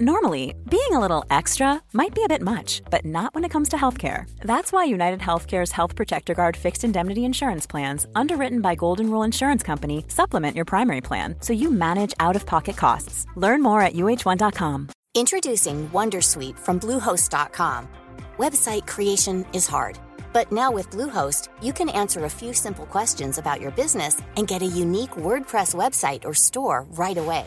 Normally, being a little extra might be a bit much, but not when it comes to healthcare. That's why United Healthcare's Health Protector Guard fixed indemnity insurance plans, underwritten by Golden Rule Insurance Company, supplement your primary plan so you manage out of pocket costs. Learn more at uh1.com. Introducing Wondersuite from Bluehost.com. Website creation is hard, but now with Bluehost, you can answer a few simple questions about your business and get a unique WordPress website or store right away.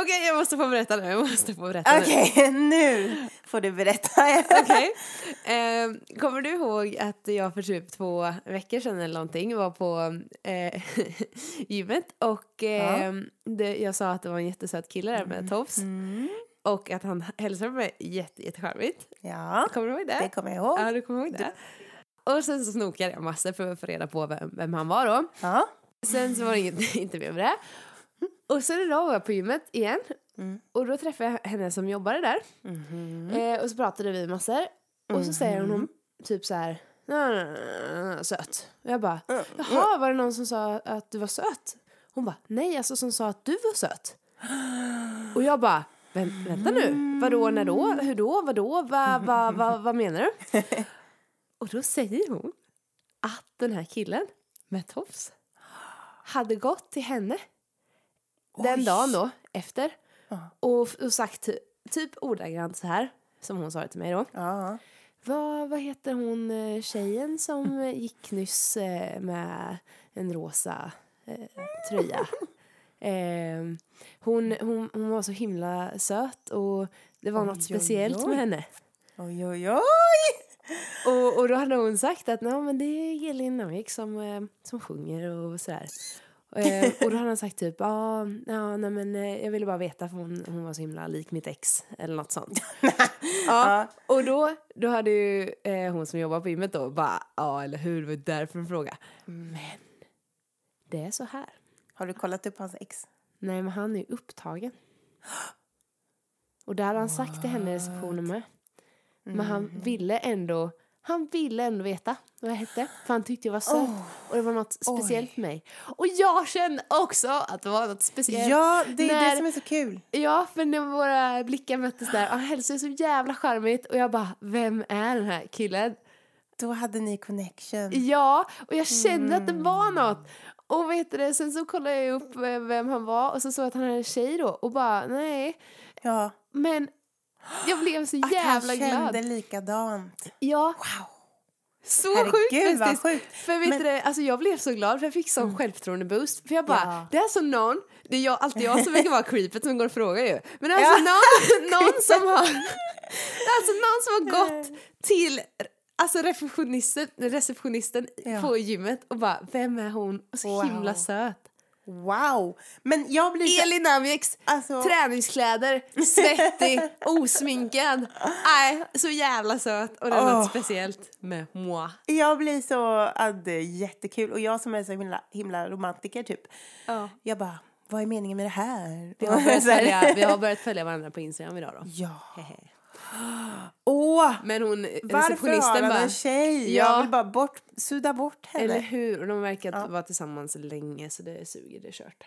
Okej, jag måste få berätta nu. Jag måste få berätta nu. Okej, nu får du berätta. Okej. Eh, kommer du ihåg att jag för typ två veckor sedan eller någonting var på eh, gymmet och eh, det, jag sa att det var en jättesöt kille där med tofs och att han hälsade på mig jätte, jättecharmigt. Ja, Kommer du ihåg det? det kommer jag ihåg. Ja, du kommer ihåg det. Och sen så snokade jag massor för att få reda på vem, vem han var då. Ja. Sen så var det inget, inte mer med det. Och sen idag var jag på gymmet igen. Och då träffade jag henne som jobbade där. Eh, och så pratade vi massor. Och så säger hon hon typ så här, "Nej, nej, nej, nej, söt. Och jag bara, jaha, var det någon som sa att du var söt? Hon bara, nej, alltså som sa att du var söt. Och jag bara, Vä vänta nu, vadå, när då, hur då, vadå, va, va, va, vad menar du? Och då säger hon att den här killen med tofs hade gått till henne den dagen då, efter, och, och sagt ty- typ ordagrant så här, som hon sa det till mig då. Ja. Vad, vad heter hon eh, tjejen som eh, gick nyss eh, med en rosa eh, tröja? Eh, hon, hon, hon var så himla söt och det var något oj, speciellt oj. med henne. Oj, oj, oj! Och, och då hade hon sagt att "Nej, men det är Elin Namik som, eh, som sjunger och sådär. Eh, och då hade han sagt typ, ja, ja nej men eh, jag ville bara veta för hon, hon var så himla lik mitt ex eller något sånt. ja, och då, då hade ju eh, hon som jobbar på gymmet då bara, ja eller hur, det var därför hon frågade. Men det är så här. Har du kollat upp hans ex? Nej men han är ju upptagen. Och det hade han sagt till henne i receptionen med. Men han ville ändå han ville ändå veta vad jag hette, för han tyckte jag var söt. och det var något speciellt med mig. Och jag kände också att det var något speciellt. Ja, det är när- det som är så kul. Ja, för när våra blickar möttes där, han hälsade så jävla charmigt och jag bara, vem är den här killen? Då hade ni connection. Ja, och jag kände att det var Mm. något. Och vet du sen så kollade jag upp eh, vem han var och så såg jag att han hade en tjej då och bara, nej. Ja. Men jag blev så Att jävla han kände glad. likadant. Ja. Wow. Så Herregud, sjukt sjukt. För vet Men- du alltså jag blev så glad för jag fick sån självförtroende-boost. För jag bara, Ja. det är alltså någon, det är jag, alltid jag som verkar vara creepet som går och frågar ju. Men alltså någon, någon som har, det är alltså någon som har gått till Alltså receptionisten, receptionisten Ja. på gymmet och bara, vem är hon? Och så Wow. himla söt. Wow. Men jag blir så... Elin Amieks, Alltså- träningskläder, svettig, osminkad. Nej, så jävla söt. Och det är Åh. något speciellt med moi. Jag blir så... Ja, det är jättekul. Och jag som är så himla, himla romantiker typ. Ja. Jag bara, vad är meningen med det här? Vi har, börjat följa, vi har börjat följa varandra på Instagram idag då. Ja. Åh! Men hon, Varför har han bara... en tjej? Ja. Jag vill bara bort, sudda bort henne. Eller hur? Och de verkar att vara tillsammans länge så det suger, det är kört.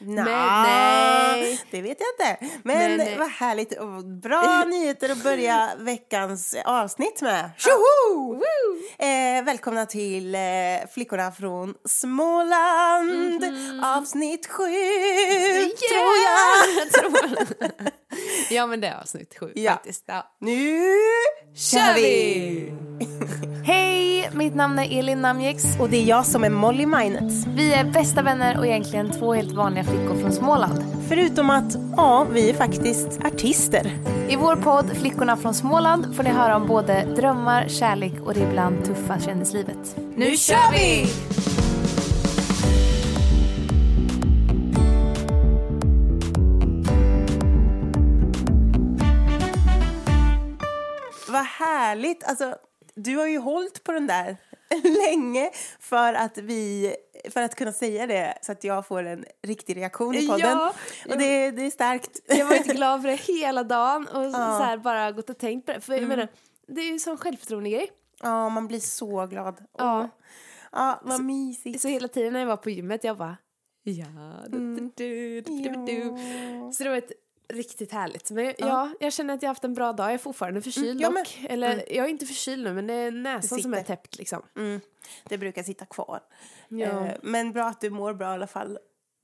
Nå, nej. Det vet jag inte. Men, Men- vad härligt. Och bra nyheter att börja veckans avsnitt med. Tjoho! Eh, välkomna till eh, Flickorna från Småland. Avsnitt sju, jag. tror jag. ja men det är avsnitt sju Ja. faktiskt. Ja. Nu Kör vi! Hej, mitt namn är Elin Namjeks. Och det är jag som är Molly Minets. Vi är bästa vänner och egentligen två helt vanliga flickor från Småland. Förutom att, ja, vi är faktiskt artister. I vår podd Flickorna från Småland får ni höra om både drömmar, kärlek och det ibland tuffa kändislivet. Nu kör vi! Härligt. Alltså, du har ju hållit på den där länge för att vi för att kunna säga det så att jag får en riktig reaktion i podden. Ja, och det, det är starkt. Jag har varit glad för det hela dagen och så Ja. här bara gått och tänkt på det. För jag menar, det är ju en sån självförtroende-grej. Ja, man blir så glad. Ja. Ja, vad mysigt. Så hela tiden när jag var på gymmet, jag bara ja, du, du, du, du. Så det var ett riktigt härligt. Men ja, jag känner att jag har haft en bra dag. Jag är fortfarande förkyld Mm, jag med. dock. Eller jag är inte förkyld nu men det är näsan som är täppt liksom. Mm, det brukar sitta kvar. Ja. Eh, men bra att du mår bra i alla fall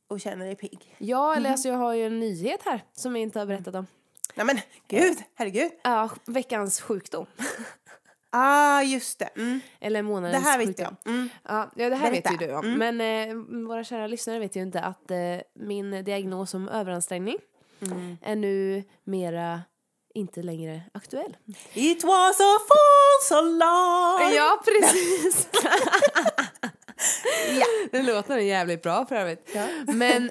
och känner dig pigg. Ja, Mm. eller alltså jag har ju en nyhet här som jag inte har berättat om. Nej men gud, herregud. Ja, veckans sjukdom. Ah, just det. Mm. Eller månadens Det här sjukdom. jag. Mm. Ja, ja, det här Berätta. vet ju du om. Men eh, våra kära lyssnare vet ju inte att eh, min diagnos om överansträngning Mm. är nu mera inte längre aktuell. It was a false alarm. Ja, precis. ja. Den låter jävligt bra för övrigt. Ja. Men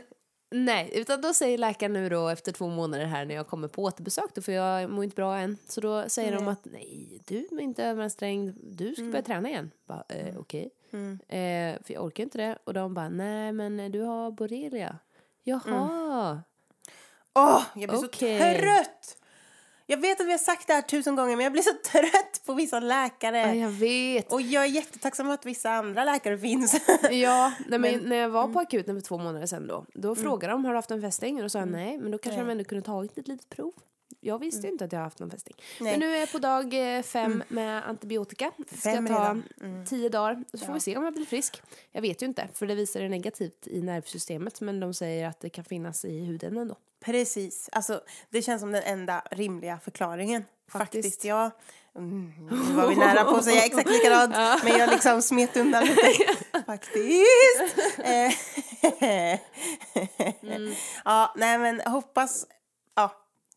nej, utan då säger läkaren nu då efter två månader här när jag kommer på återbesök då för jag mår inte bra än. Så då säger de att nej, du är inte överansträngd, du ska börja träna igen. Bara, eh, Okej. Eh, för jag orkar inte det. Och de bara, nej men du har borrelia. Jaha. Åh, jag blir Okej. så trött. Jag vet att vi har sagt det här tusen gånger men jag blir så trött på vissa läkare. Ja, jag vet. Och jag är jättetacksam att vissa andra läkare finns. Ja, nej, men, när jag var på akuten för två månader sedan då, då frågade de har du haft en fästing? Och då sa jag nej, men då kanske de ändå kunde tagit ett litet prov. Jag visste ju inte att jag haft någon fästing. Nej. Men nu är jag på dag eh, fem med antibiotika. Ska Fem ta redan. tio dagar. Så får vi se om jag blir frisk. Jag vet ju inte, för det visar det negativt i nervsystemet. Men de säger att det kan finnas i huden ändå. Precis. Alltså, det känns som den enda rimliga förklaringen. Faktiskt, Faktiskt. ja. Mm, nu var vi nära på att säga exakt likadant, men jag liksom smet undan lite. Faktiskt. Eh, Ja, nej men hoppas, ja,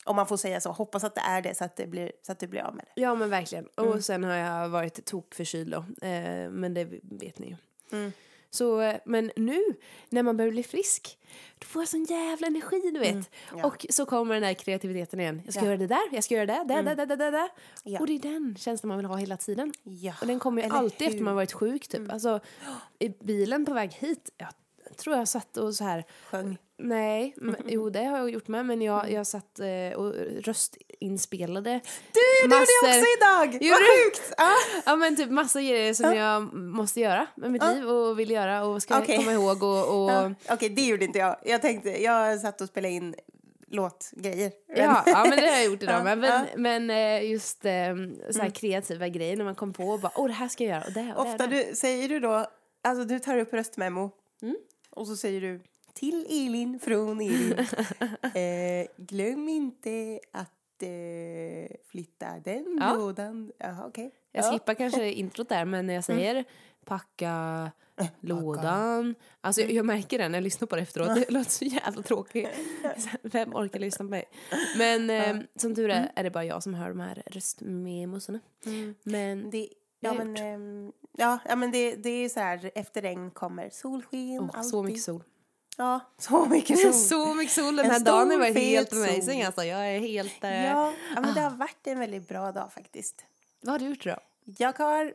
om man får säga så, hoppas att det är det så att, det blir, så att du blir av med det. Ja men verkligen. Och sen har jag varit tokförkyld då. Eh, men det vet ni ju. Så, eh, men nu när man börjar bli frisk, då får jag sån jävla energi du vet. Ja. Och så kommer den där kreativiteten igen. Jag ska Ja. göra det där, jag ska göra det, där, där, där, där, där, där. Ja. Och det är den känslan man vill ha hela tiden. Och den kommer ju eller alltid hur? efter man varit sjuk typ. Alltså i bilen på väg hit, jag tror jag satt och så här Sjöng. Nej, men, jo det har jag gjort med men jag, jag satt eh, och röstinspelade Du gjorde det också idag! Gjorde Vad sjukt! Ja. Ja men typ massa grejer som jag måste göra med mitt liv och vill göra och ska Okej. komma ihåg och, och Ja. ja. Okej, det gjorde inte jag. Jag tänkte, jag satt och spelade in låtgrejer. Ja, men det har jag gjort idag Ja, med. ja. Men, men eh, just eh, så här kreativa grejer när man kommer på och bara åh det här ska jag göra och det och det. Ofta och det. du, säger du då, alltså du tar upp röstmemo Mm. och så säger du till Elin från Elin. eh, glöm inte att eh, flytta den Ja. lådan. Jaha, okej. Jag ja. skippar kanske introt där men när jag säger packa lådan. Alltså jag, jag märker det när jag lyssnar på det efteråt. Det låter så jävla tråkigt. Vem orkar lyssna på mig? Men eh, som tur är är det bara jag som hör de här röstmemosarna. Men Det, ja, men, ehm, ja, ja, men det, det är så här, efter regn kommer solsken. alltid. så mycket sol. Ja, så mycket sol. Så mycket sol den En här dagen varit helt amazing sol. alltså. Jag är helt... Eh, Ja, men det har varit en väldigt bra dag faktiskt. Vad har du gjort då? Jag har...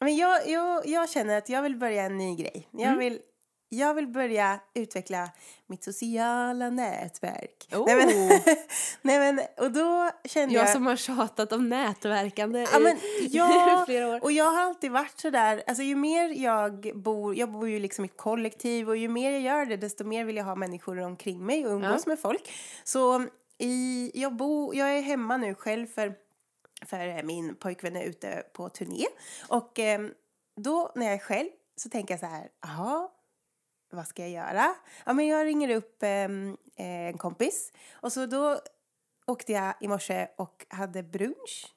Men jag, jag, jag känner att jag vill börja en ny grej. Jag, Mm. vill, jag vill börja utveckla mitt sociala nätverk. Oh. Nej, men, nej men, och då kände jag... Jag som har tjatat om nätverkande Ja, men, i ja, flera år. och jag har alltid varit sådär, alltså ju mer jag bor, jag bor ju liksom i ett kollektiv och ju mer jag gör det desto mer vill jag ha människor omkring mig och umgås Ja. med folk. Så i, jag, bo, jag är hemma nu själv för, för min pojkvän är ute på turné och eh, då när jag är själv så tänker jag så här, jaha, vad ska jag göra? Ja men jag ringer upp ehm, eh, en kompis och så då åkte jag i morse och hade brunch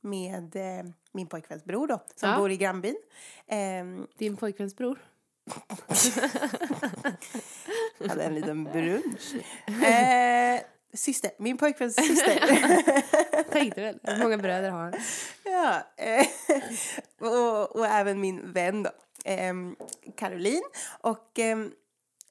med eh, min pojkväns bror då, som Ja. bor i grannbyn. Ehm, Din pojkväns bror. hade en liten brunch. Eh, syster, min pojkväns syster. Tänkte väl. Många bröder har han? ja, eh, och, och även min vän då, ehm, Caroline. Och ehm,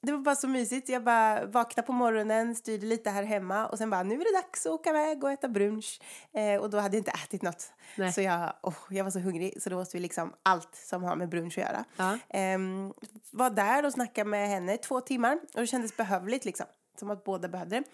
det var bara så mysigt. Jag bara vaknade på morgonen, styrde lite här hemma och sen bara nu är det dags att åka iväg och äta brunch. Eh, och då hade jag inte ätit något. Nej. Så jag, oh, jag var så hungrig så då måste vi liksom allt som har med brunch att göra. Ja. Ehm, var där och snackade med henne i två timmar och det kändes behövligt liksom. Som att båda behövde det.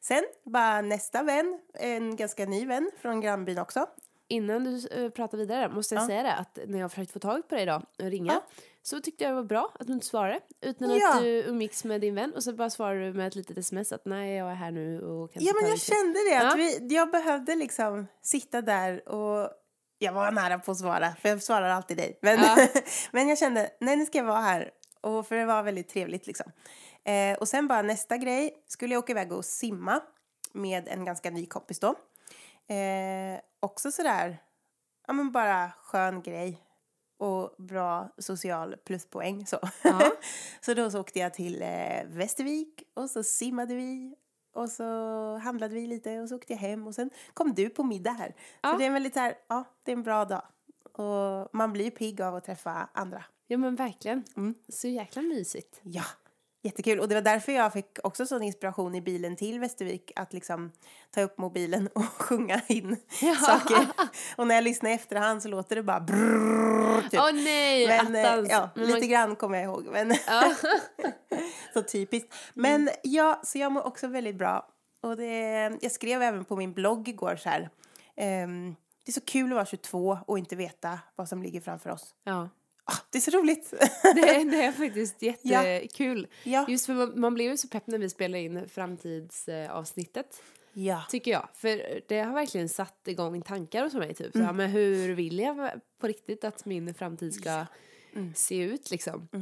Sen bara nästa vän, en ganska ny vän från grannbyn också. Innan du eh, pratar vidare måste jag Ja. säga det att när jag försökte få tag på dig idag och ringa Ja. så tyckte jag det var bra att du inte svarade utan Ja. att du umgicks med din vän och så bara svarade du med ett litet sms att nej jag är här nu och kan Ja men jag en tid." kände det, att vi, jag behövde liksom sitta där och jag var nära på att svara, för jag svarar alltid dig. Men, men jag kände, nej nu ska jag vara här. Och för det var väldigt trevligt liksom. Eh, och sen bara nästa grej, skulle jag åka iväg och simma med en ganska ny kompis då. Eh, också sådär, ja men bara skön grej. Och bra social pluspoäng så. Ja. så då så åkte jag till eh, Västervik och så simmade vi. Och så handlade vi lite och så åkte jag hem och sen kom du på middag här. Ja. Så det är en väldigt så här, ja det är en bra dag. Och man blir pigg av att träffa andra. ja men verkligen. Mm. Så jäkla mysigt. Ja, jättekul. Och det var därför jag fick också sån inspiration i bilen till Västervik att liksom ta upp mobilen och sjunga in saker. Och när jag lyssnar i efterhand så låter det bara brrrr, typ. Åh nej, Men eh, attans. ja, Men lite grann kommer jag ihåg. Men Ja. så typiskt. Men ja, så jag mår också väldigt bra. Och det, jag skrev även på min blogg igår så här. ehm, det är så kul att vara 22 och inte veta vad som ligger framför oss. ja. Ah, det är så roligt! Det, är- det är faktiskt jättekul. Ja. Just för man, man blev ju så pepp när vi spelade in framtidsavsnittet. ja. Tycker jag. För det har verkligen satt igång tankar hos mig. Typ. Så, Mm. ja, men hur vill jag på riktigt att min framtid ska Mm. se ut liksom? Och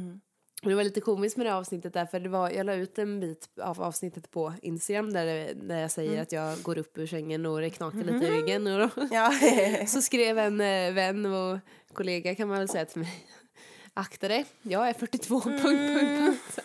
det var lite komiskt med det avsnittet där för det var, jag la ut en bit av avsnittet på Instagram där, det- där jag säger att jag går upp ur sängen och det knakar lite i ryggen. Och då, ja. så skrev en eh, vän och kollega kan man väl säga till mig Akta dig, jag är 42, punkt, punkt, punkt.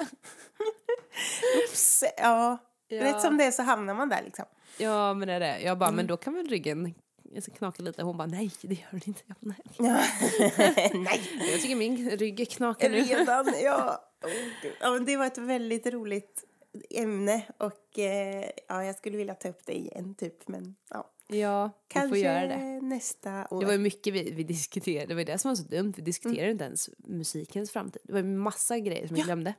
Ups, ja. Ja. Rätt som det är så hamnar man där liksom. Ja men det är det. Jag bara, Mm. men då kan väl ryggen knaka lite. Hon bara, nej det gör den inte. Jag, bara, nej. Nej, jag tycker min rygg knakar nu. redan. Ja. Gud. ja, men det var ett väldigt roligt ämne och eh, ja, jag skulle vilja ta upp det igen typ. Men ja, Ja, kanske får göra det. nästa år. Det var mycket vi, vi diskuterade, det var det som var så dumt. Vi diskuterade inte ens musikens framtid. Det var ju massa grejer som vi Ja. glömde.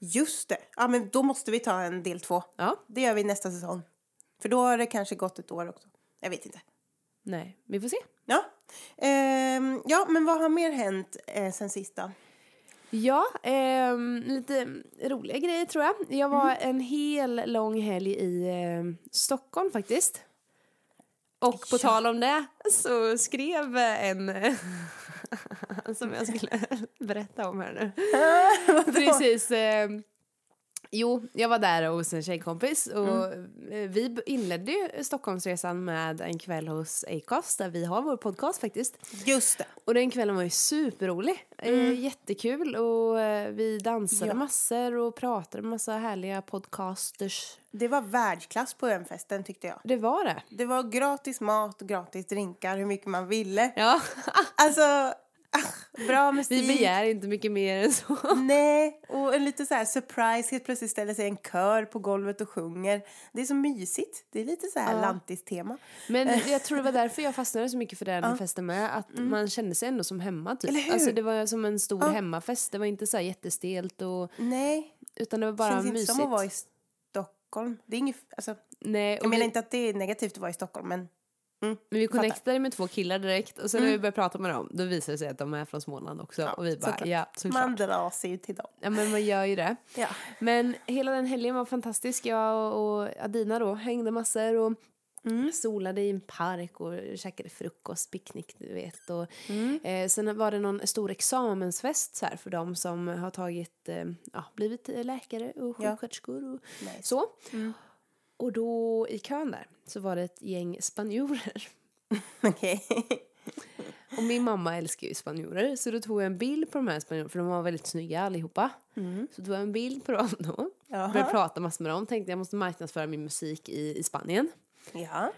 Just det. Ja, men då måste vi ta en del två. Ja, Det gör vi nästa säsong. För då har det kanske gått ett år också. Jag vet inte. Nej, vi får se. Ja, Ehm, ja men vad har mer hänt eh, sen sist då? Ja, ehm, lite roliga grejer tror jag. Jag var en hel lång helg i ehm, Stockholm faktiskt. Och på tal om det så skrev en som jag skulle berätta om här nu. Precis. Jo, jag var där hos en tjejkompis och eh, vi inledde ju Stockholmsresan med en kväll hos Acast där vi har vår podcast faktiskt. Just det. Och den kvällen var ju superrolig. Eh, jättekul och eh, vi dansade Ja. massor och pratade med massa härliga podcasters. Det var världsklass på den festen tyckte jag. Det var det. Det var gratis mat gratis drinkar hur mycket man ville. Ja, Alltså, bra musik. vi begär inte mycket mer än så. Nej, och en lite så här surprise. Helt plötsligt ställer sig en kör på golvet och sjunger. Det är så mysigt. Det är lite så här Ja. lantis-tema. Men jag tror det var därför jag fastnade så mycket för den festen med. Att man kände sig ändå som hemma typ. Mm. Eller hur? Alltså det var som en stor hemmafest. Det var inte så här jättestelt och Nej, utan det var bara känns inte mysigt. som att vara i Stockholm. Det är inget, alltså, Nej, jag menar vi, inte att det är negativt att vara i Stockholm, men men vi. Mm. connectade med två killar direkt och sen när vi började prata med dem då visade det sig att de är från Småland också. och vi bara, såklart. ja såklart. man drar sig ju till dem. Ja men man gör ju det. Ja. Men hela den helgen var fantastisk. Jag och Adina då hängde massor och solade i en park och käkade frukost, picknick du vet. Och, eh, sen var det någon stor examensfest så här, för de som har tagit, eh, ja, blivit läkare och Ja. sjuksköterskor och Nice. så. Och då i kön där så var det ett gäng spanjorer. Okej. Och min mamma älskar ju spanjorer så då tog jag en bild på de här spanjorerna för de var väldigt snygga allihopa. Så tog jag en bild på dem då. Jaha. Började prata massor med dem. Tänkte jag måste marknadsföra min musik i, i Spanien. Ja.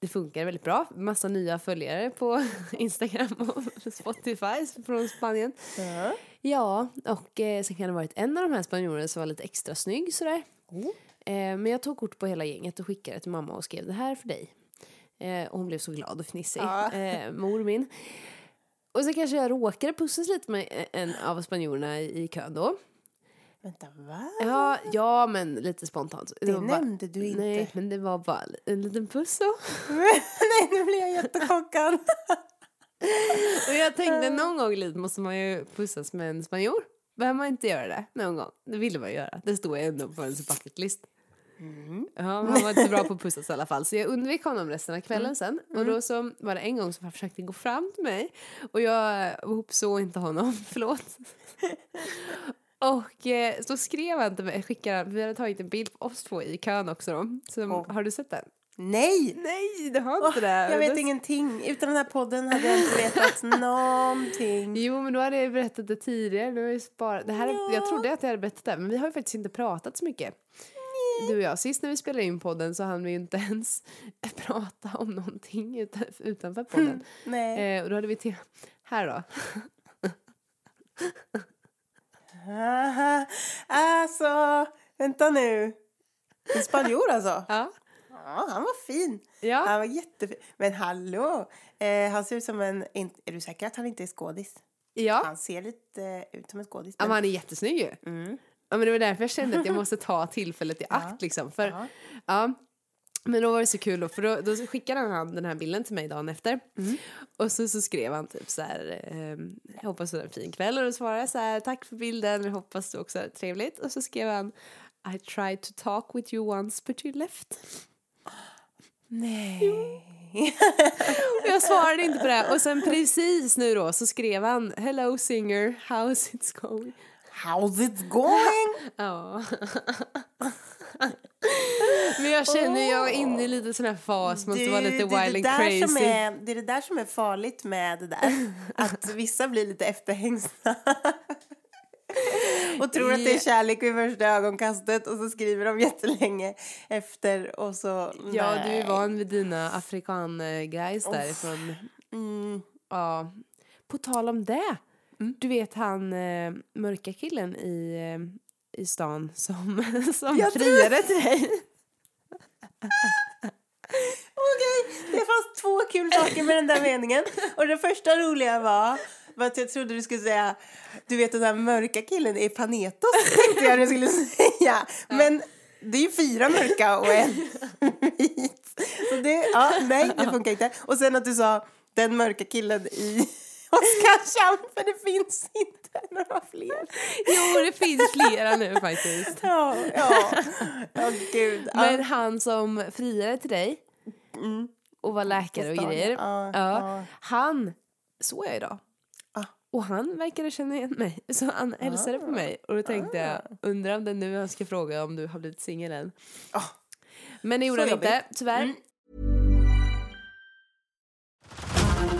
Det funkar väldigt bra. Massa nya följare på Instagram och Spotify från Spanien. ja. Ja, och eh, sen kan det ha varit en av de här spanjorerna som var lite extra snygg sådär. Eh, men jag tog kort på hela gänget och skickade till mamma och skrev det här är för dig. Eh, och hon blev så glad och fnissig, Ja. eh, mor min. Och så kanske jag råkade pussas lite med en av spanjorerna i kön då. Vänta, va? Ja, ja men lite spontant. Det bara- nämnde du inte. Nej, men det var bara en liten puss så. Nej, nu blir jag jättechockad. Och jag tänkte någon gång i livet måste man ju pussas med en spanjor. Behöver man inte göra det någon gång? Det ville man göra. Det ju ändå på ens bucket list. Ja, han var inte så bra på att pussas i alla fall. Så jag undvek honom resten av kvällen sen. Och då så var det en gång som han försökte gå fram till mig. Och jag uppsåg inte honom, förlåt. Och eh, så skrev han till mig, skickade han, vi hade tagit en bild på oss två i kön också då. Så, Har du sett den? Nej! Nej, du har inte det. Jag vet Det- ingenting. Utan den här podden hade jag inte vetat någonting. Jo, men då hade jag berättat det tidigare. Nu har jag, sparat. Det här, Ja. Jag trodde att jag hade berättat det, men vi har ju faktiskt inte pratat så mycket. Du och jag. Sist när vi spelade in podden så hann vi ju inte ens prata om någonting utan, utanför podden. Nej. Eh, och då hade vi till... Här då. Alltså, vänta nu. En spanjor alltså? Ja. Ja, han var fin. Ja. Han var jättefin. Men hallå! Eh, han ser ut som en... Är du säker att han inte är skådis? Ja. Han ser lite eh, ut som en skådis. ja, men- men han är jättesnygg ju. Mm. Ja, men det var därför jag kände att jag måste ta tillfället i akt liksom. För, Ja. ja. Men då var det så kul då, för då, då skickade han den här bilden till mig dagen efter. Mm. Och så, så skrev han typ så här, ehm, jag hoppas du har en fin kväll. Och då svarade jag så här, tack för bilden, jag hoppas du också har trevligt. Och så skrev han, I tried to talk with you once but you left. Nej. Och jag svarade inte på det. Och sen precis nu då så skrev han, hello singer, how's it going? How's it going? Ja. Men jag känner jag är inne i lite sån här fas, måste Du, vara lite det wild det and där som crazy. är, det är det där som är farligt med det där. Att vissa blir lite efterhängsna. och tror att det är kärlek vid första ögonkastet och så skriver de jättelänge efter och så... Ja, du nej. är van vid dina afrikan-guys därifrån. Mm. Ja. På tal om det. Du vet han eh, mörka killen i, eh, i stan som, som Jag tror- friade till dig. Okej, det fanns två kul saker med den där meningen. Och det första roliga var, var att jag trodde du skulle säga du vet den där mörka killen är Panetos, tänkte jag du skulle säga. Men det är ju fyra mörka och en vit. Så det, ja, nej, det funkar inte. Och sen att du sa den mörka killen i Oskarshamn, för det finns inte några fler. Jo, det finns flera nu faktiskt. Ja, ja, ja gud. Men han som friade till dig och var läkare och grejer. ja, Ja. Han såg jag idag. Ah. Och han verkade känna igen mig. Så han hälsade på mig. Och då tänkte jag, undrar om det är nu han ska fråga om du har blivit singel än. Ah, Men det gjorde han inte, tyvärr.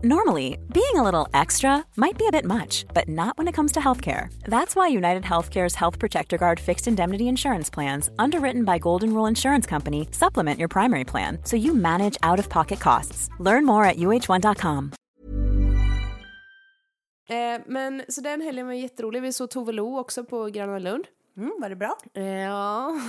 Normally, being a little extra might be a bit much, but not when it comes to healthcare. That's why United Healthcare's Health Protector Guard fixed indemnity insurance plans, underwritten by Golden Rule Insurance Company, supplement your primary plan so you manage out of pocket costs. Learn more at uh1.com. Eh, men så den helgen var jätterolig. Vi såg Tove Lo också på Gröna Lund. Mm, var det bra? Eh, Ja.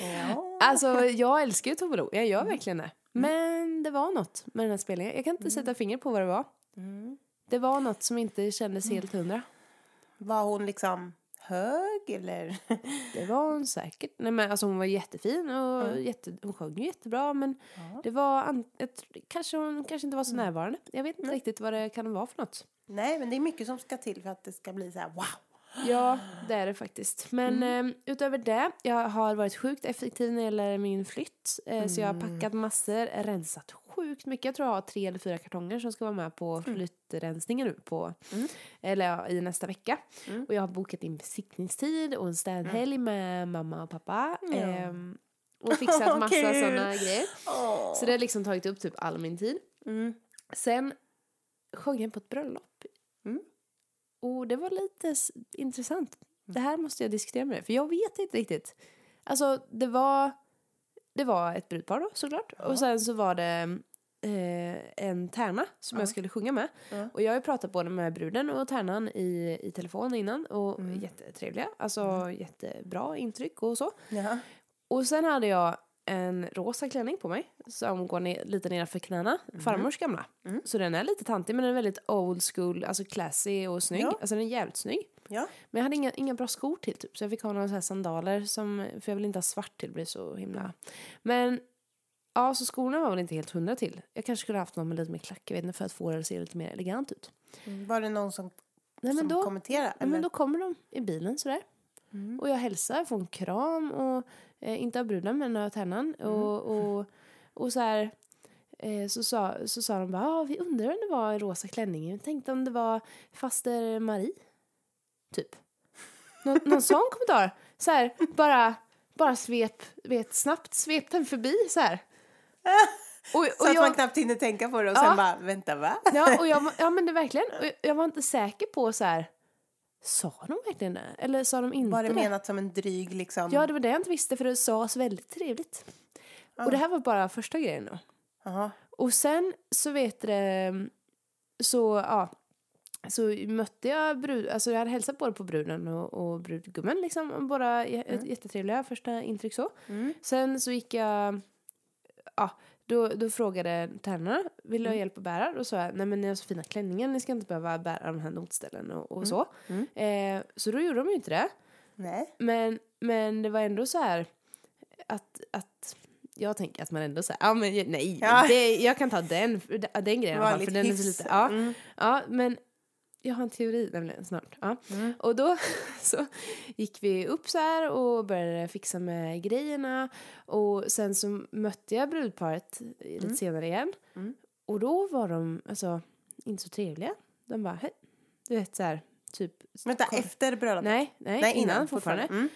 Ja. Alltså jag älskar ju Tove Lo, jag gör verkligen det. Men det var något med den här spelningen. Jag kan inte sätta fingret på vad det var. Det var något som inte kändes helt hundra. Var hon liksom hög eller? Det var hon säkert. Nej, men alltså hon var jättefin och jätte, hon sjöng ju jättebra men det var, an, tr- kanske hon kanske inte var så närvarande. Jag vet inte riktigt vad det kan vara för något. Nej, men det är mycket som ska till för att det ska bli så här wow. Ja, det är det faktiskt. Men eh, utöver det, jag har varit sjukt effektiv när det gäller min flytt. Eh, Så jag har packat massor, rensat sjukt mycket. Jag tror jag har tre eller fyra kartonger som ska vara med på flyttrensningen nu på, eller ja, i nästa vecka. Och jag har bokat in besiktningstid och en städhelg med mamma och pappa. Ehm, och fixat massa Kul. sådana grejer. Så det har liksom tagit upp typ all min tid. Sen sjöng jag på ett bröllop. Och det var lite intressant. Det här måste jag diskutera med dig, för jag vet inte riktigt. Alltså, det var, det var ett brudpar då, såklart. Och sen så var det eh, en tärna som jag skulle sjunga med. Och jag har ju pratat både med bruden och tärnan i, i telefon innan. Och jättetrevliga, alltså jättebra intryck och så. Ja. Och sen hade jag en rosa klänning på mig som går ner, lite nedanför knäna. Farmors gamla. Så den är lite tantig men den är väldigt old school, alltså classy och snygg. Ja. Alltså den är jävligt snygg. Ja. Men jag hade inga, inga bra skor till typ så jag fick ha några så här sandaler som, för jag vill inte ha svart till, det blir så himla. Men ja, så skorna var väl inte helt hundra till. Jag kanske skulle haft någon med lite mer klack, jag vet inte, för att få det att se lite mer elegant ut. Var det någon som, Nej, men som då, kommenterade? Ja, men då kommer de i bilen sådär. Och jag hälsar, får en kram och eh, inte av bruden men av tärnan. Och, och, och så här eh, så sa, så sa de bara, ah, vi undrar om det var en rosa klänning. Vi tänkte om det var faster Marie. Typ. Nå, någon sån kommentar. Så här, bara, bara svep, vet, snabbt svep den förbi så här. Och, och så att jag- man knappt hinner tänka på det och Ja. sen bara, vänta va? Ja, och jag, ja men det verkligen. Och jag- jag var inte säker på så här. Sa de verkligen det? Eller sa de inte Var det menat som en dryg liksom? Ja, det var det jag inte visste för det sades väldigt trevligt. Och det här var bara första grejen då. Jaha. Och sen så vet det så ja så mötte jag brud, alltså jag hade hälsat både på bruden och, och brudgummen liksom. Båda j- jättetrevliga första intryck så. Sen så gick jag, ja då, då frågade tärnorna, vill du ha hjälp att bära? Då sa jag, nej men ni har så fina klänningar, ni ska inte behöva bära de här notställen och, och så. Eh, så då gjorde de ju inte det. Nej. Men, men det var ändå så här att, att jag tänker att man ändå säger, ja men nej, Ja. det, jag kan ta den, den grejen i alla fall, Vanligt för den är så hyfs. lite, ja, Mm. ja men jag har en teori nämligen snart. Ja. Och då så gick vi upp så här och började fixa med grejerna. Och sen så mötte jag brudparet lite senare igen. Och då var de alltså inte så trevliga. De bara, hej. Du vet så här, typ. Vänta, kom- efter bröllopet? Nej, nej, Nej, innan, innan fortfarande. fortfarande.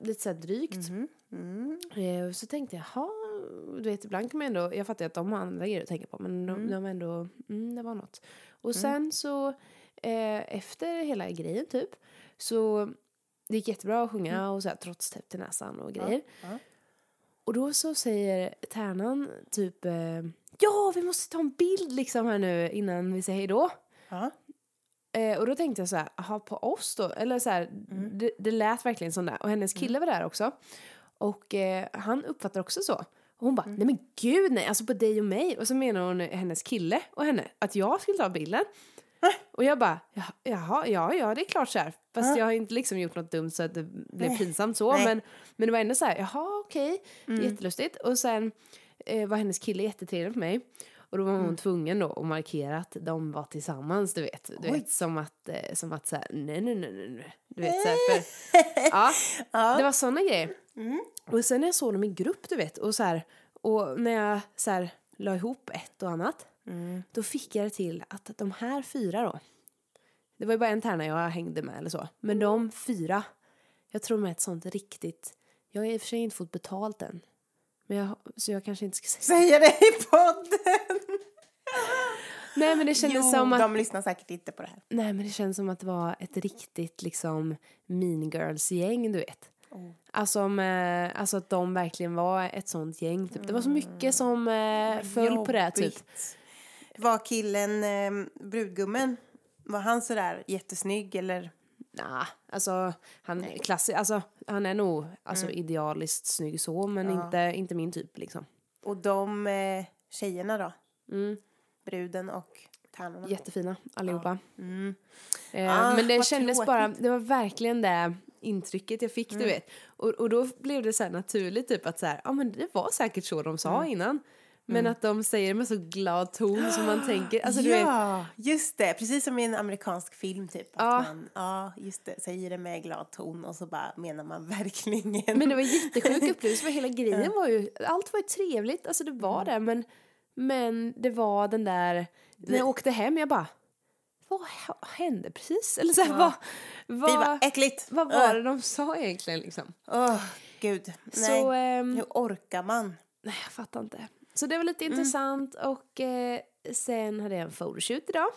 Lite så här drygt. Mm. Eh, och så tänkte jag, jaha, du vet ibland kan man ändå, jag fattar att de har andra grejer att tänka på men de, de var ändå, mm, det var något. Och sen så eh, efter hela grejen typ så det gick jättebra att sjunga och så här, trots täpp till näsan och grejer. ja. Och då så säger tärnan typ, eh, ja vi måste ta en bild liksom här nu innan vi säger hej då. Ja. Eh, och då tänkte jag så här, aha, på oss då? Eller så här, det, det lät verkligen som det. Och hennes kille var där också. Och eh, han uppfattar också så. Och hon bara, nej men gud nej, alltså på dig och mig. Och så menar hon hennes kille och henne, att jag skulle ta bilden. Och jag bara, "Ja, jaha, ja, ja, det är klart så här. Fast jag har inte liksom gjort något dumt så att det blev pinsamt så. Nej. Men, men det var ändå så här, jaha, okej, jättelustigt. Och sen eh, var hennes kille jättetrevlig för mig. Och då var hon tvungen då att markera att de var tillsammans, du vet. Du vet som att, eh, som att så här, nej, nej, nej, nej. Du vet så här, för, ja, det var såna grejer. Och sen när jag såg dem i grupp, du vet, och så här, och när jag så här la ihop ett och annat, då fick jag det till att de här fyra då, det var ju bara en tärna jag hängde med eller så, men de fyra, jag tror är ett sånt riktigt, jag har i och för sig inte fått betalt än, men jag, så jag kanske inte ska säga Säger det i podden! Nej men det kändes Jo, som att de lyssnar säkert inte på det här. Nej men det känns som att det var ett riktigt liksom mean girls gäng du vet. Oh. Alltså, med, alltså att de verkligen var ett sånt gäng. Typ. Det var så mycket som eh, föll på det typ. Var killen, eh, brudgummen, var han sådär jättesnygg eller? Nah, alltså han, klassi- alltså han är nog alltså, Mm. idealiskt snygg så men inte, inte min typ liksom. Och de eh, tjejerna då? Mm. Bruden och stjärnorna. Jättefina allihopa. Mm. Eh, Ah, men det kändes tråkigt. bara, det var verkligen det intrycket jag fick, Mm. du vet. Och, och då blev det så här naturligt typ att så här, ja men det var säkert så de sa Mm. innan. Men att de säger det med så glad ton som man tänker, alltså du vet, ja, just det. Precis som i en amerikansk film typ. Att Ja. man, ja, just det. Säger det med glad ton och så bara menar man verkligen. Men det var jättesjuk upplevelse för hela grejen var ju, allt var ju trevligt, alltså det Mm. var det men, men det var den där, när jag åkte hem jag bara, vad hände precis? Eller så här, vad, Fy vad, vad äckligt! vad var det de sa egentligen liksom? Åh, gud. Nej. Så, ehm, Hur orkar man? nej jag fattar inte. Så det var lite Mm. intressant och eh, sen hade jag en photoshoot idag.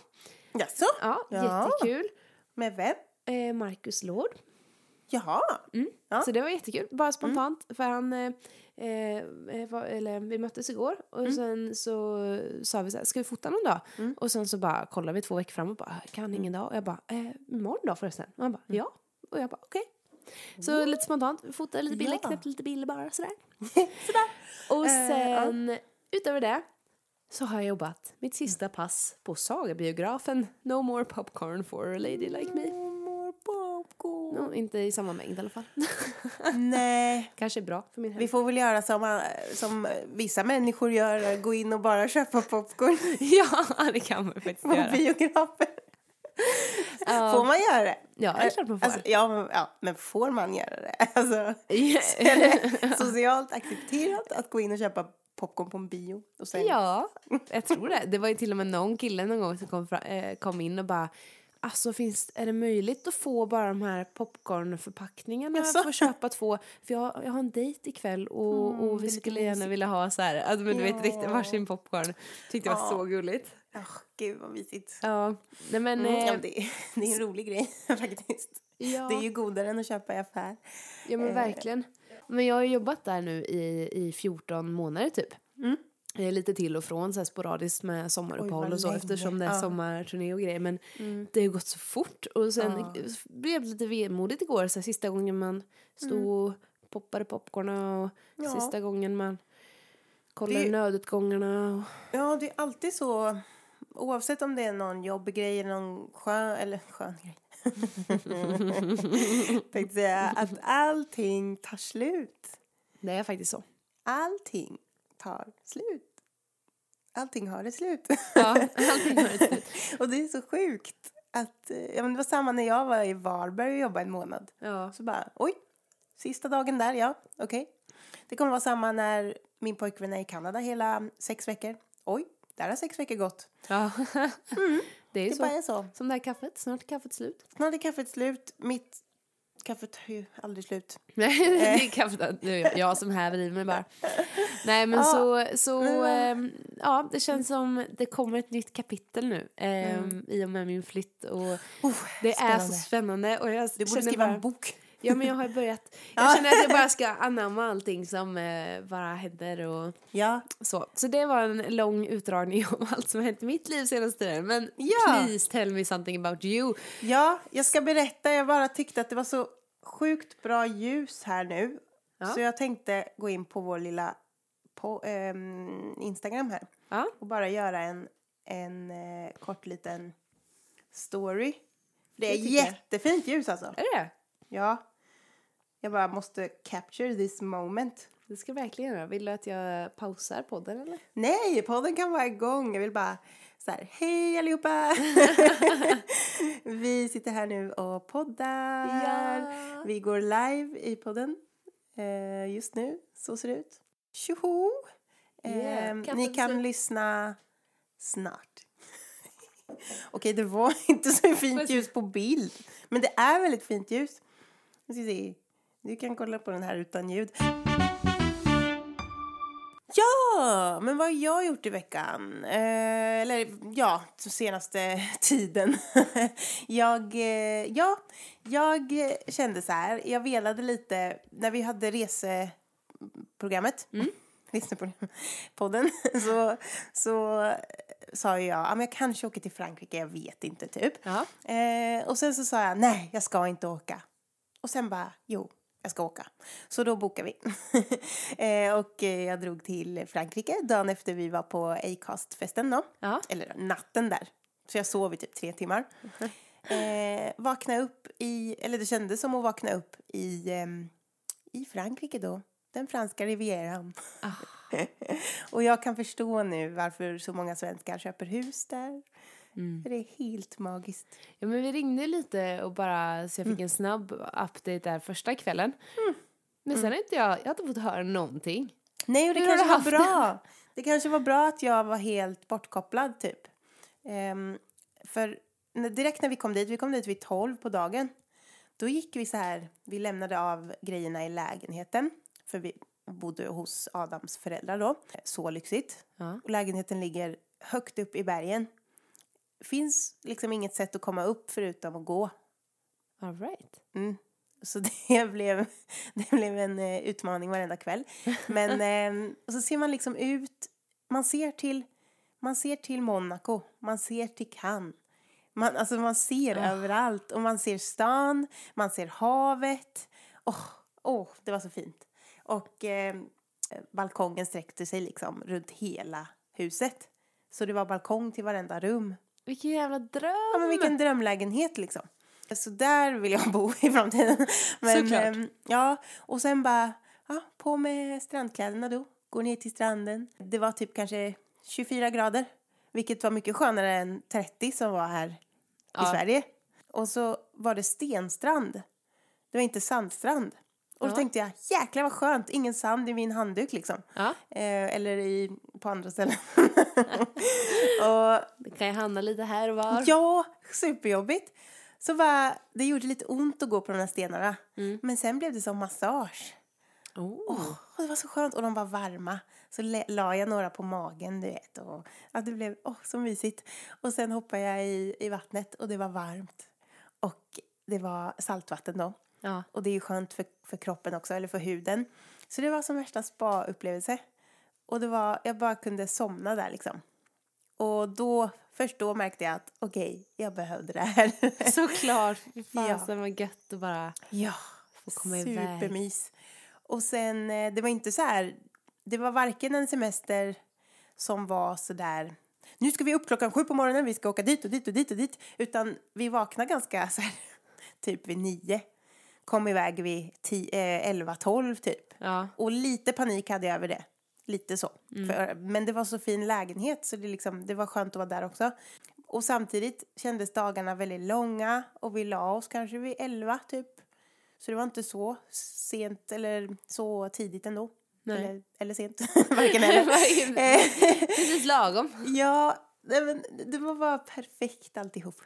Jaså? Ja, Ja. jättekul. Med vem? Eh, Marcus Lord. Jaha. Ja. Så det var jättekul, bara spontant. För han, eh, eh, var, eller vi möttes igår och sen så sa vi så här, ska vi fota någon dag? Och sen så bara kollade vi två veckor fram och bara, kan ingen dag? Och jag bara, eh, imorgon då förresten? Och han bara, ja. Och jag bara, okej. Så lite spontant, fotade lite bilder, Ja. knäppte lite bilder bara sådär. sådär. Och sen, utöver det, så har jag jobbat mitt sista pass på Sagabiografen. No more popcorn for a lady like me. More popcorn. No, inte i samma mängd i alla fall. Nej. Kanske bra för min Vi hälsa. får väl göra som, eh, som vissa människor gör, gå in och bara köpa popcorn Ja, det kan man faktiskt på göra. biografer. Får man göra det? Ja, det är klart man får. Alltså, ja, men, ja, men får man göra det? Alltså, Ja. är det socialt accepterat att gå in och köpa popcorn på en bio? Och sen, ja, jag tror det. Det var ju till och med någon kille någon gång som kom, fra, eh, kom in och bara Alltså finns, är det möjligt att få bara de här popcornförpackningarna? Jaså? Jag får köpa två, för jag, jag har en dejt ikväll och, och Mm, är vi skulle gärna mysigt. vilja ha så här, alltså, men du vet riktigt varsin popcorn. Tyckte det var Ja. så gulligt. Åh, gud vad mysigt. Ja, nej men... Mm, eh, ja, men det, det är en rolig grej faktiskt. ja. Det är ju godare än att köpa i affär. Ja men verkligen. Men jag har jobbat där nu i, i 14 månader typ. Eh, Lite till och från så här sporadiskt med sommaruppehåll vad och så länge. eftersom det är Ja. sommarturné och grejer. Men det har gått så fort. Och sen blev det lite vemodigt igår. Så här, sista gången man stod och poppade popcorn och Ja. sista gången man kollade Det nödutgångarna. Och... Ja, det är alltid så. Oavsett om det är någon jobbig grej eller någon skön, eller skön grej. Tänkte säga att allting tar slut. Det är faktiskt så. Allting tar slut. Allting har ett slut. Ja, allting har ett slut. och det är så sjukt. Att, eh, ja, men det var samma när jag var i Varberg och jobbade en månad. Ja. Så bara, oj, sista dagen där, ja, okej. Det kommer vara samma när min pojkvän är i Kanada hela sex veckor. Oj, där har sex veckor gått. ja. Det är Det så. bara är så. Som det här kaffet. Snart är kaffet slut. Snart är kaffet slut. Mitt kaffe tar ju aldrig slut. Nej, det är kaffet. Det är jag som häver i mig bara. Nej, men så, så ehm, ja, det känns som det kommer ett nytt kapitel nu ehm, i och med min flytt. Och det är så spännande. spännande. Och jag Du borde skriva bara, en bok. Ja, men jag har börjat. Jag känner att jag bara ska anamma allting som eh, bara händer och Ja, så. Så det var en lång utdragning om allt som hänt i mitt liv senaste tiden. Men Ja. please tell me something about you. ja, jag ska berätta. Jag bara tyckte att det var så sjukt bra ljus här nu. Ja. Så jag tänkte gå in på vår lilla på, ehm, Instagram här. Ja, och bara göra en, en eh, kort liten story. Det är jättefint ljus alltså. är det? Ja. Jag bara måste capture this moment. Det ska verkligen göra. Vill du att jag pausar podden eller? Nej, podden kan vara igång. Jag vill bara så här, hej allihopa! Vi sitter här nu och poddar. Ja. Vi går live i podden eh, just nu. Så ser det ut. Tjoho! Yeah, Eh, kaffet ni kan slut. lyssna snart. Okej, det var inte så fint ljus på bild. Men det är väldigt fint ljus. Nu ska vi se. Du kan kolla på den här utan ljud. Ja, men vad har jag gjort i veckan? Eh, eller ja, senaste tiden. jag, eh, ja, jag kände så här, jag velade lite när vi hade reseprogrammet. Reseprogram- podden. Så, så sa jag, ja men jag kanske åker till Frankrike, jag vet inte typ. Eh, och sen så sa jag, nej jag ska inte åka. Och sen bara, jo, jag ska åka. Så då bokade vi. eh, och eh, jag drog till Frankrike dagen efter vi var på Acast-festen då. Ja. Eller natten där. Så jag sov i typ tre timmar. Eh, vakna upp i, eller det kändes som att vakna upp i, ehm, i Frankrike då. Den franska rivieran. och jag kan förstå nu varför så många svenskar köper hus där. För det är helt magiskt. Ja, men vi ringde lite och bara så jag fick en snabb update där första kvällen. Men sen har inte jag, jag har inte fått höra någonting. Nej, och det Hur kanske var bra. Det kanske var bra att jag var helt bortkopplad typ. Ehm, för direkt när vi kom dit, vi kom dit vid 12 på dagen. Då gick vi så här, vi lämnade av grejerna i lägenheten. För vi bodde hos Adams föräldrar då. Så lyxigt. Ja. Och lägenheten ligger högt upp i bergen. Finns liksom inget sätt att komma upp förutom att gå. All right. Mm. Så det blev, det blev en eh, utmaning varenda kväll. Men eh, och så ser man liksom ut, man ser till, man ser till Monaco, man ser till Cannes. Man, alltså man ser överallt och man ser stan, man ser havet. Åh, åh, det var så fint. Och eh, balkongen sträckte sig liksom runt hela huset. Så det var balkong till varenda rum. Vilken jävla dröm! Ja, men vilken drömlägenhet liksom. Så där vill jag bo i framtiden. Men, Såklart. ehm, ja, och sen bara, ja, på med strandkläderna då. Gå ner till stranden. Det var typ kanske 24 grader. Vilket var mycket skönare än 30 som var här i Ja. Sverige. Och så var det stenstrand. Det var inte sandstrand. Och då tänkte jag, jäklar vad skönt, ingen sand i min handduk liksom. Ja, Eh, eller i, på andra ställen. och det kan ju hamna lite här och var. Ja, superjobbigt. Så var, det gjorde lite ont att gå på de här stenarna. Men sen blev det som massage. Oh. Och det var så skönt och de var varma. Så la jag några på magen, du vet. Och, ja, det blev åh, så mysigt. Och sen hoppade jag i, i vattnet och det var varmt. Och det var saltvatten då. Ja. Och det är ju skönt för, för kroppen också, eller för huden. Så det var som värsta spa-upplevelse. Och det var, jag bara kunde somna där liksom. Och då, först då märkte jag att okej, jag behövde det här. Såklart. Fy Ja. fasen vad gött att bara ja, få komma iväg. supermys. Och sen, eh, det var inte så här, det var varken en semester som var så där, nu ska vi upp klockan sju på morgonen, vi ska åka dit och dit och dit och dit. Utan vi vaknade ganska så här, typ vid nio. Kom iväg vid eh, elva, tolv typ. Ja. Och lite panik hade jag över det. Lite så. Mm. För, men det var så fin lägenhet så det, liksom, det var skönt att vara där också. Och samtidigt kändes dagarna väldigt långa och vi la oss kanske vid elva typ. Så det var inte så sent eller så tidigt ändå. Nej. Eller, eller sent. Varken eller. Eh, Precis lagom. ja, men det var bara perfekt alltihop.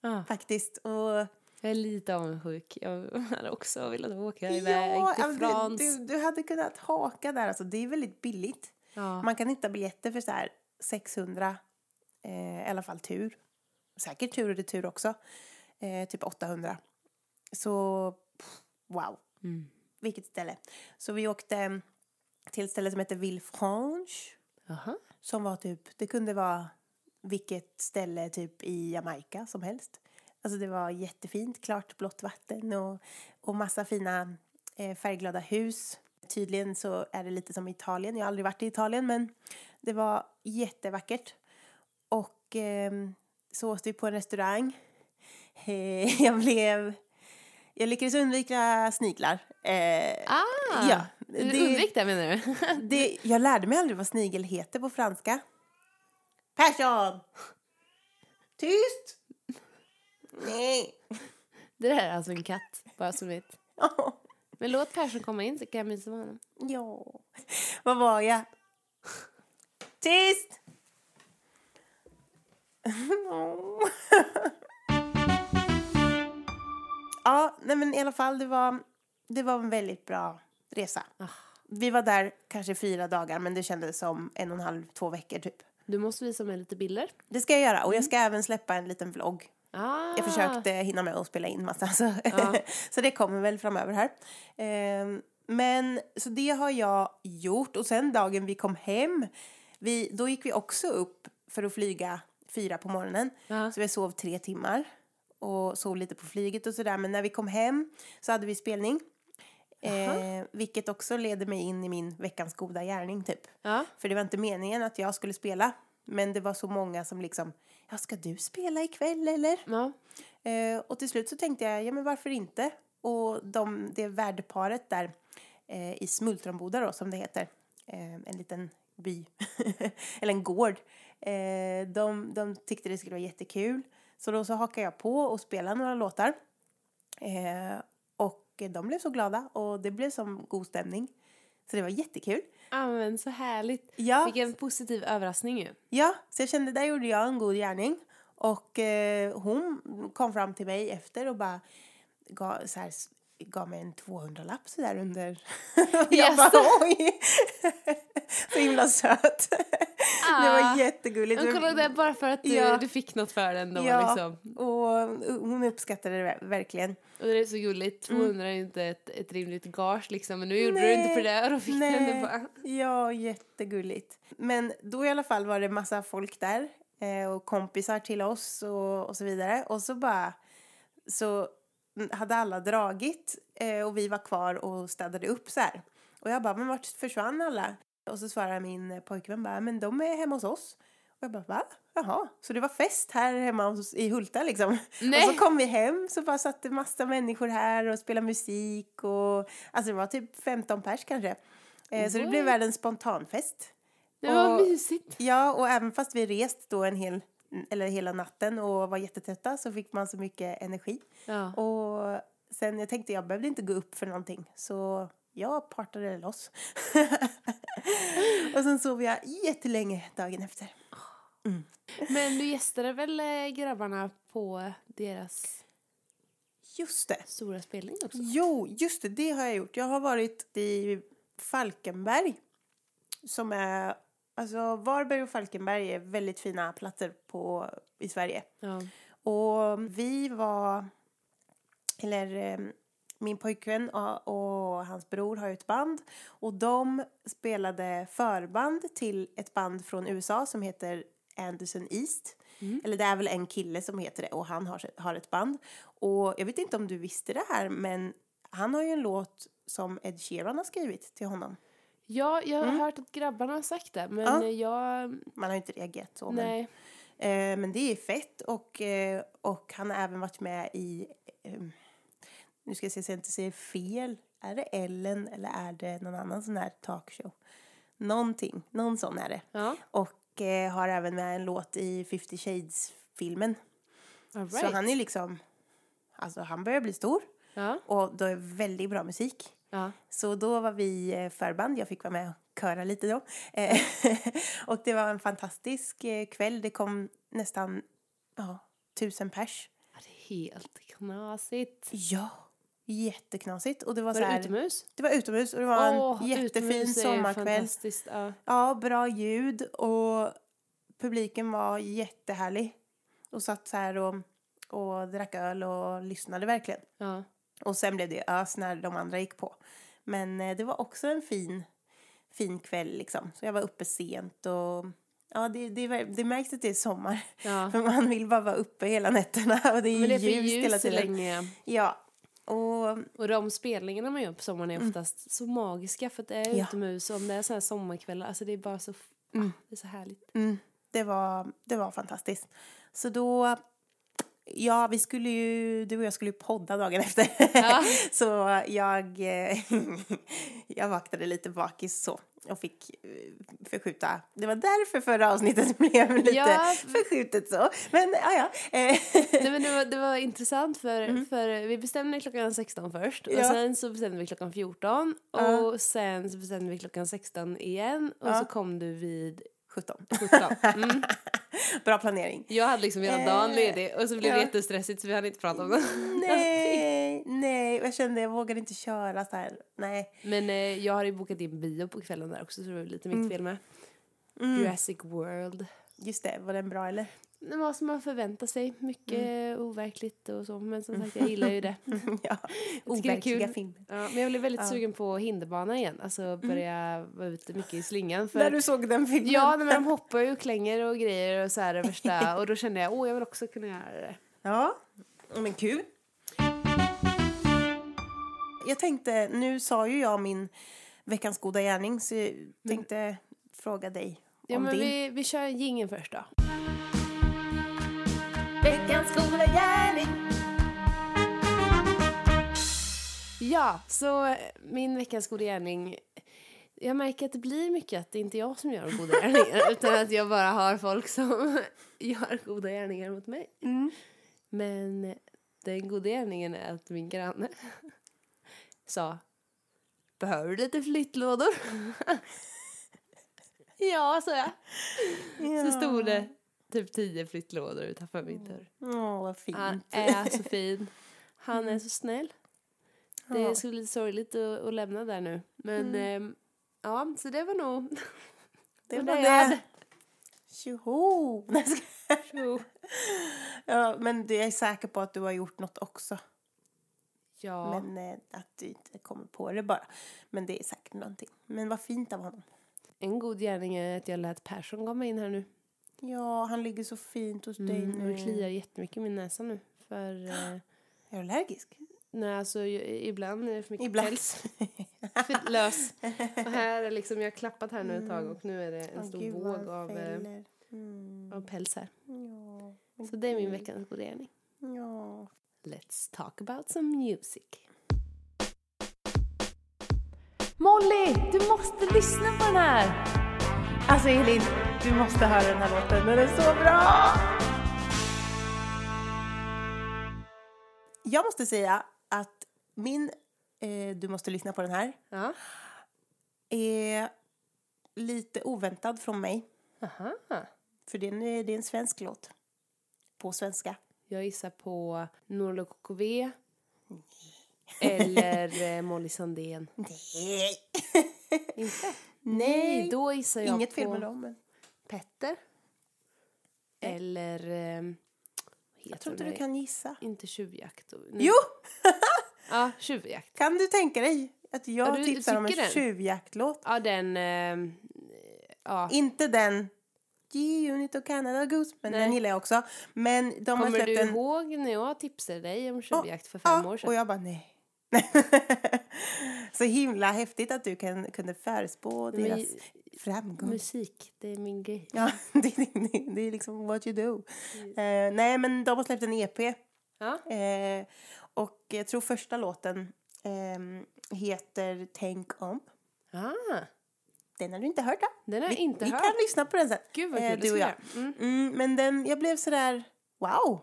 Ja. Faktiskt. Och Jag är lite avundsjuk. Jag hade också velat åka iväg ja, till Frans. du, du, du hade kunnat haka där. Alltså, det är väldigt billigt. Ja. Man kan hitta biljetter för så här 600, eh, i alla fall tur. Säkert tur och retur också. Eh, typ 800. Så, pff, wow. Mm. Vilket ställe. Så vi åkte till ett ställe som heter Villefranche. Jaha. Som var typ, det kunde vara vilket ställe typ i Jamaica som helst. Alltså det var jättefint, klart blått vatten och, och massa fina eh, färgglada hus. Tydligen så är det lite som Italien, jag har aldrig varit i Italien men det var jättevackert. Och ehm, så åt vi på en restaurang. Eh, jag blev, jag lyckades undvika sniglar. Eh, Ah! ja, Du det- undvek det menar du? det, jag lärde mig aldrig vad snigel heter på franska. Persson! Tyst! Nej. Det där är alltså en katt, bara så du vet. Ja. Men låt Persson komma in så kan jag mysa med honom. ja. Vad var jag? Tyst! ja, nej men i alla fall, det var, det var en väldigt bra resa. Vi var där kanske fyra dagar, men det kändes som en och en halv, två veckor typ. Du måste visa mig lite bilder. Det ska jag göra och jag ska även släppa en liten vlogg. Ah. Jag försökte hinna med att spela in massa. Så, så det kommer väl framöver här. Ehm, men så det har jag gjort. Och sen dagen vi kom hem, vi, då gick vi också upp för att flyga fyra på morgonen. Ja. Så vi sov tre timmar och sov lite på flyget och sådär. Men när vi kom hem så hade vi spelning. Eh, vilket också leder mig in i min veckans goda gärning typ. För det var inte meningen att jag skulle spela Men det var så många som liksom, ja ska du spela ikväll eller? Ja. Eh, och till slut så tänkte jag, ja men varför inte? Och de, det värdparet där eh, i Smultronboda då som det heter, eh, en liten by, eller en gård, eh, de, de tyckte det skulle vara jättekul. Så då så hakade jag på och spelade några låtar. Eh, och de blev så glada och det blev som god stämning. Så det var jättekul. Ja, men så härligt. Ja. Vilken positiv överraskning ju. Ja, så jag kände där gjorde jag en god gärning. Och eh, hon kom fram till mig efter och bara gav, så här, gav mig en 200-lapp så där under. jag Yes. bara oj! så himla söt. Det var jättegulligt. Jag kollade bara för att du, Ja. du fick något för den då Ja, liksom. och hon uppskattade det ver- verkligen. Och det är så gulligt. 200 är ju inte ett, ett rimligt gage liksom. Men nu gjorde du inte för det och då fick du den. Det bara... Ja, jättegulligt. Men då i alla fall var det massa folk där eh, och kompisar till oss och, och så vidare. Och så bara så hade alla dragit eh, och vi var kvar och städade upp så här. Och jag bara, men vart försvann alla? Och så svarade min pojkvän bara, men de är hemma hos oss. Och jag bara, va? Jaha, så det var fest här hemma hos, i Hulta liksom. Nej. Och så kom vi hem så bara satt det massa människor här och spelade musik och alltså det var typ 15 pers kanske. Eh, så det blev världens spontanfest. Det var Och- mysigt. Ja, och även fast vi rest då en hel, eller hela natten och var jättetrötta så fick man så mycket energi. Ja. Och sen jag tänkte jag behövde inte gå upp för någonting så jag partade loss. och sen sov jag jättelänge dagen efter. Men du gästade väl eh, grabbarna på deras Just det. stora spelning också? Jo, just det, det har jag gjort. Jag har varit i Falkenberg. Som är, alltså Varberg och Falkenberg är väldigt fina platser på, i Sverige. Ja. Och vi var, eller eh, min pojkvän och, och hans bror har ju ett band. Och de spelade förband till ett band från USA som heter Anderson East. Eller det är väl en kille som heter det och han har, har ett band. Och jag vet inte om du visste det här men han har ju en låt som Ed Sheeran har skrivit till honom. Ja, jag har hört att grabbarna har sagt det, men Ja. jag... Man har ju inte reagerat så. Men, Nej. Eh, men det är fett och, eh, och han har även varit med i, eh, nu ska jag se så jag inte säger fel, är det Ellen eller är det någon annan sån här talkshow? Någonting, någon sån är det. Ja, Och eh, har även med en låt i 50 Shades-filmen. all Så right. han är liksom, alltså han börjar bli stor Ja, och då är väldigt bra musik. ja. Så då var vi eh, förband, jag fick vara med och köra lite då. Eh, och det var en fantastisk eh, kväll, det kom nästan ja, tusen pers. Ja, Det är helt knasigt. Ja, jätteknasigt. Och det var, Var så det här, utomhus? Det var utomhus och det var Åh, en jättefin sommarkväll. fantastiskt, Ja. Ja, bra ljud och publiken var jättehärlig. Och satt så här och, och drack öl och lyssnade verkligen. Ja. Och sen blev det ös när de andra gick på. Men eh, det var också en fin, fin kväll liksom. Så jag var uppe sent och ja, det, det, det märks att det är sommar. Ja. För man vill bara vara uppe hela nätterna och det är, Men det är hela ljus så tiden. länge. Ja. Och Och de spelningarna man gör på sommaren är oftast så magiska för att det är Mm. Ja. utomhus och om det är så här sommarkvällar, alltså det är bara så, ah, det är så härligt. mm, det, var, det var fantastiskt. Så då, ja vi skulle ju, du och jag skulle ju podda dagen efter. Ja. så jag, eh, jag vaktade lite bakis så och fick eh, förskjuta. Det var därför förra avsnittet blev lite Ja. förskjutet så. Men ja, ja. Eh, Nej, men det, var, det var intressant för, för vi bestämde klockan 16 först och Mm. Ja. sen så bestämde vi klockan 14 Ja. och sen så bestämde vi klockan 16 igen och Ja. så kom du vid 17. 17. Mm. Bra planering. Jag hade liksom hela dagen Eh, ledig och så blev det ja. jättestressigt så vi hade inte pratat om det. Nej, nej. Och jag kände jag vågade inte köra så här. Nej. Men eh, jag har ju bokat in bio på kvällen där också så det var lite Mm. mitt fel med. Jurassic World. Just det, var den bra eller? Det var som man förväntar sig. Mycket Mm. overkligt och så. Men som sagt, jag gillar ju det. ja, det overkliga kul. filmer. Ja, men jag blev väldigt sugen på hinderbana igen. Alltså börja vara ute mycket i slingan. För... När du såg den filmen? Ja, men de hoppar ju och klänger och grejer och så här värsta. Och då kände jag, åh jag vill också kunna göra det. Ja, men kul. Jag tänkte, nu sa ju jag min veckans goda gärning så jag tänkte fråga dig. Ja, om men din. vi, vi kör gingen först då. Veckans goda gärning. Ja, så min veckans goda gärning. Jag märker att det blir mycket att det inte är jag som gör goda gärningar utan att jag bara har folk som gör goda gärningar mot mig. Men den goda gärningen är att min granne sa Behöver du lite flyttlådor? ja, sa jag. Så stod det typ tio flyttlådor utanför min dörr. Åh, vad fint. Han är så fin. Han är så snäll. Det skulle bli lite sorgligt att, att lämna där nu. Men ehm, ja, så det var nog det var det. Tjoho! Ja, men du är säker på att du har gjort något också. Ja, Men eh, att du inte kommer på det bara. Men det är säkert någonting. Men vad fint av honom. en god gärning är att jag lät Persson komma in här nu. Ja, han ligger så fint hos dig Mm, nu. det kliar jättemycket i min näsa nu. För eh, Är du allergisk? nej, alltså, ju- ibland är det för mycket Ibland. päls. För lös. Och här är liksom, jag har klappat här nu ett tag och nu är det en Åh, stor gud, våg av, eh. Mm. av päls här. Ja, Så det är min veckans goda gärning. Ja. Let's talk about some music. Molly, du måste lyssna på den här! Alltså Elin, du måste höra den här låten, den är så bra! Jag måste säga att min eh, Du måste lyssna på den här Ja. är lite oväntad från mig. Aha. För det är en, det är en svensk låt. På svenska. Jag gissar på Norlo KKV. Eller eh, Molly Sandén. Nej! Inte? Nej. Då gissar jag Inget på fel med dem. Men Petter. Eller... Eh, vad jag tror inte du kan gissa. Inte tjuvjakt. Nu- Jo! Ja, tjuvjakt. Kan du tänka dig att jag Ja, du- du tipsar om en tycker den? tjuvjaktlåt? Ja, den... Eh, ja. Inte den G-Unit och Canada Goose, men Nej. den gillar jag också. Men de har Kommer släppt du en... ihåg när jag tipsade dig om Ja, tjuvjakt för fem ja, år sedan? och jag bara nej. Så himla häftigt att du kan, kunde förespå Men deras framgång. Musik, det är min grej. Ja, det, det, det är liksom what you do. Eh, nej, men de har släppt en EP. Ja. Eh, och jag tror första låten ehm, heter Tänk om. Ah, Den har du inte hört va? den har jag vi, inte vi hört. kan lyssna på den sen. Gud vad eh, kul, det du och jag. Mm. Mm, men den, jag blev sådär, wow!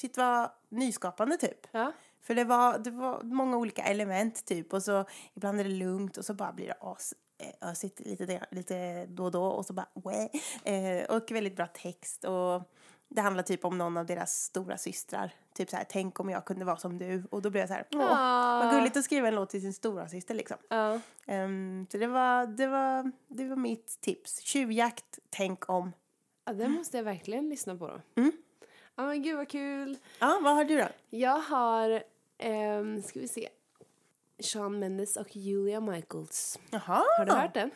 Shit vad nyskapande typ. Ja. För det var, det var många olika element typ och så ibland är det lugnt och så bara blir det as eh, ösigt lite, lite då och då och så bara eh, Och väldigt bra text och det handlar typ om någon av deras stora systrar. Typ så här, tänk om jag kunde vara som du. Och då blev jag så här, åh, Ah. vad gulligt att skriva en låt till sin stora syster liksom. Ja. Ehm, så det var, det, var, det var mitt tips. Tjuvjakt, tänk om. ja, den måste jag verkligen lyssna på då. Mm. Ja men gud vad kul. Ja, vad har du då? Jag har, ehm, ska vi se, Sean Mendes och Julia Michaels. Jaha. Har du hört den?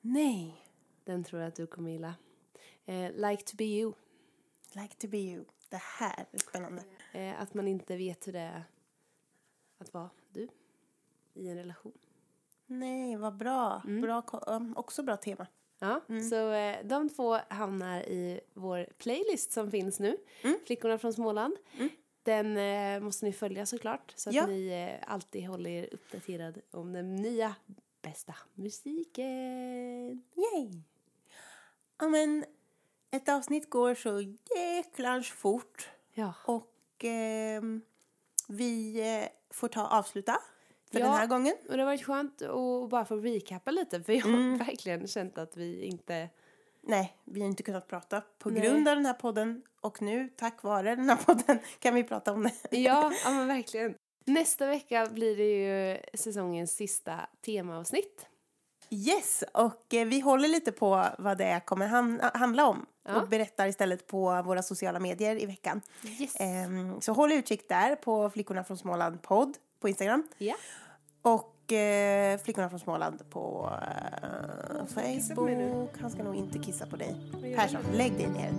Nej. Den tror jag att du kommer gilla. Eh, like to be you. Like to be you. Det här är spännande. Eh, att man inte vet hur det är att vara du i en relation. Nej, vad bra. bra ko- um, också bra tema. Ja, så eh, de två hamnar i vår playlist som finns nu. Flickorna från Småland. Den eh, måste ni följa såklart så att Ja. ni eh, alltid håller er uppdaterad om den nya bästa musiken. Yay! Ja, men ett avsnitt går så jäklans fort. Ja. Och ehm, vi eh, får ta avsluta för Ja. den här gången. Och det har varit skönt att bara få recappa lite för jag har verkligen känt att vi inte... Nej, vi har inte kunnat prata på Nej. grund av den här podden. Och nu, tack vare den här podden, kan vi prata om det. Ja, ja men verkligen. Nästa vecka blir det ju säsongens sista temaavsnitt. Yes, och eh, vi håller lite på vad det kommer han- handla om. Ja. Och berättar istället på våra sociala medier i veckan. Yes. Ehm, så håll utkik där på Flickorna från Småland podd på Instagram. Ja. Och eh, Flickorna från Småland på eh. Facebook. Han ska nog inte kissa på dig. Persson, lägg dig ner.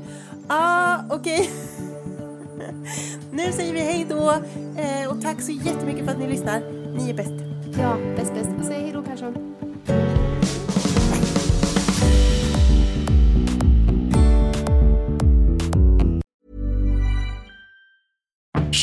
Ah, okej. nu säger vi hej då. Och tack så jättemycket för att ni lyssnar. Ni är bäst. Ja, bäst bäst. Säg hej då Persson.